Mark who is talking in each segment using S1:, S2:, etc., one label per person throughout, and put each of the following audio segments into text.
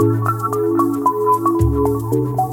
S1: Thank you.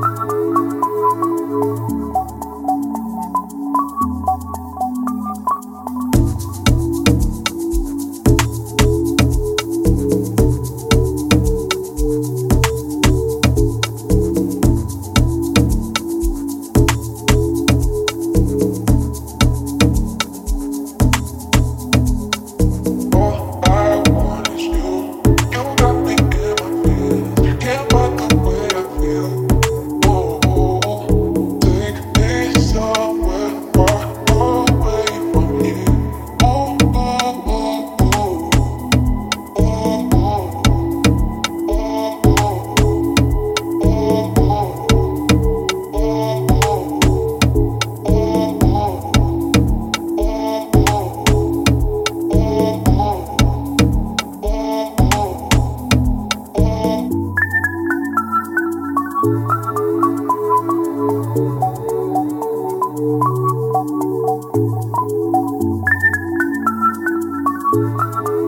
S1: Thank you. Música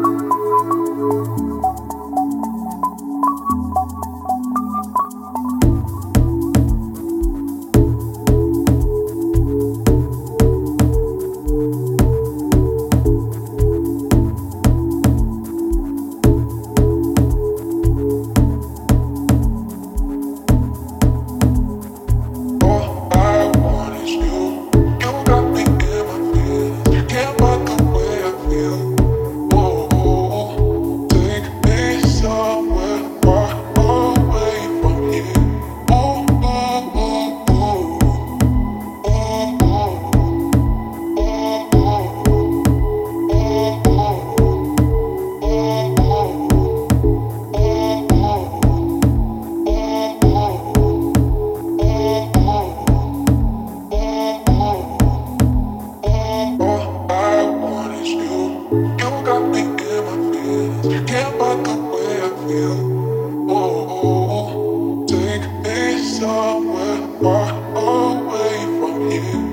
S1: far away from here.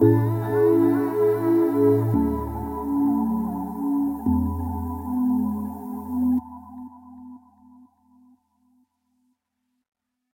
S1: Música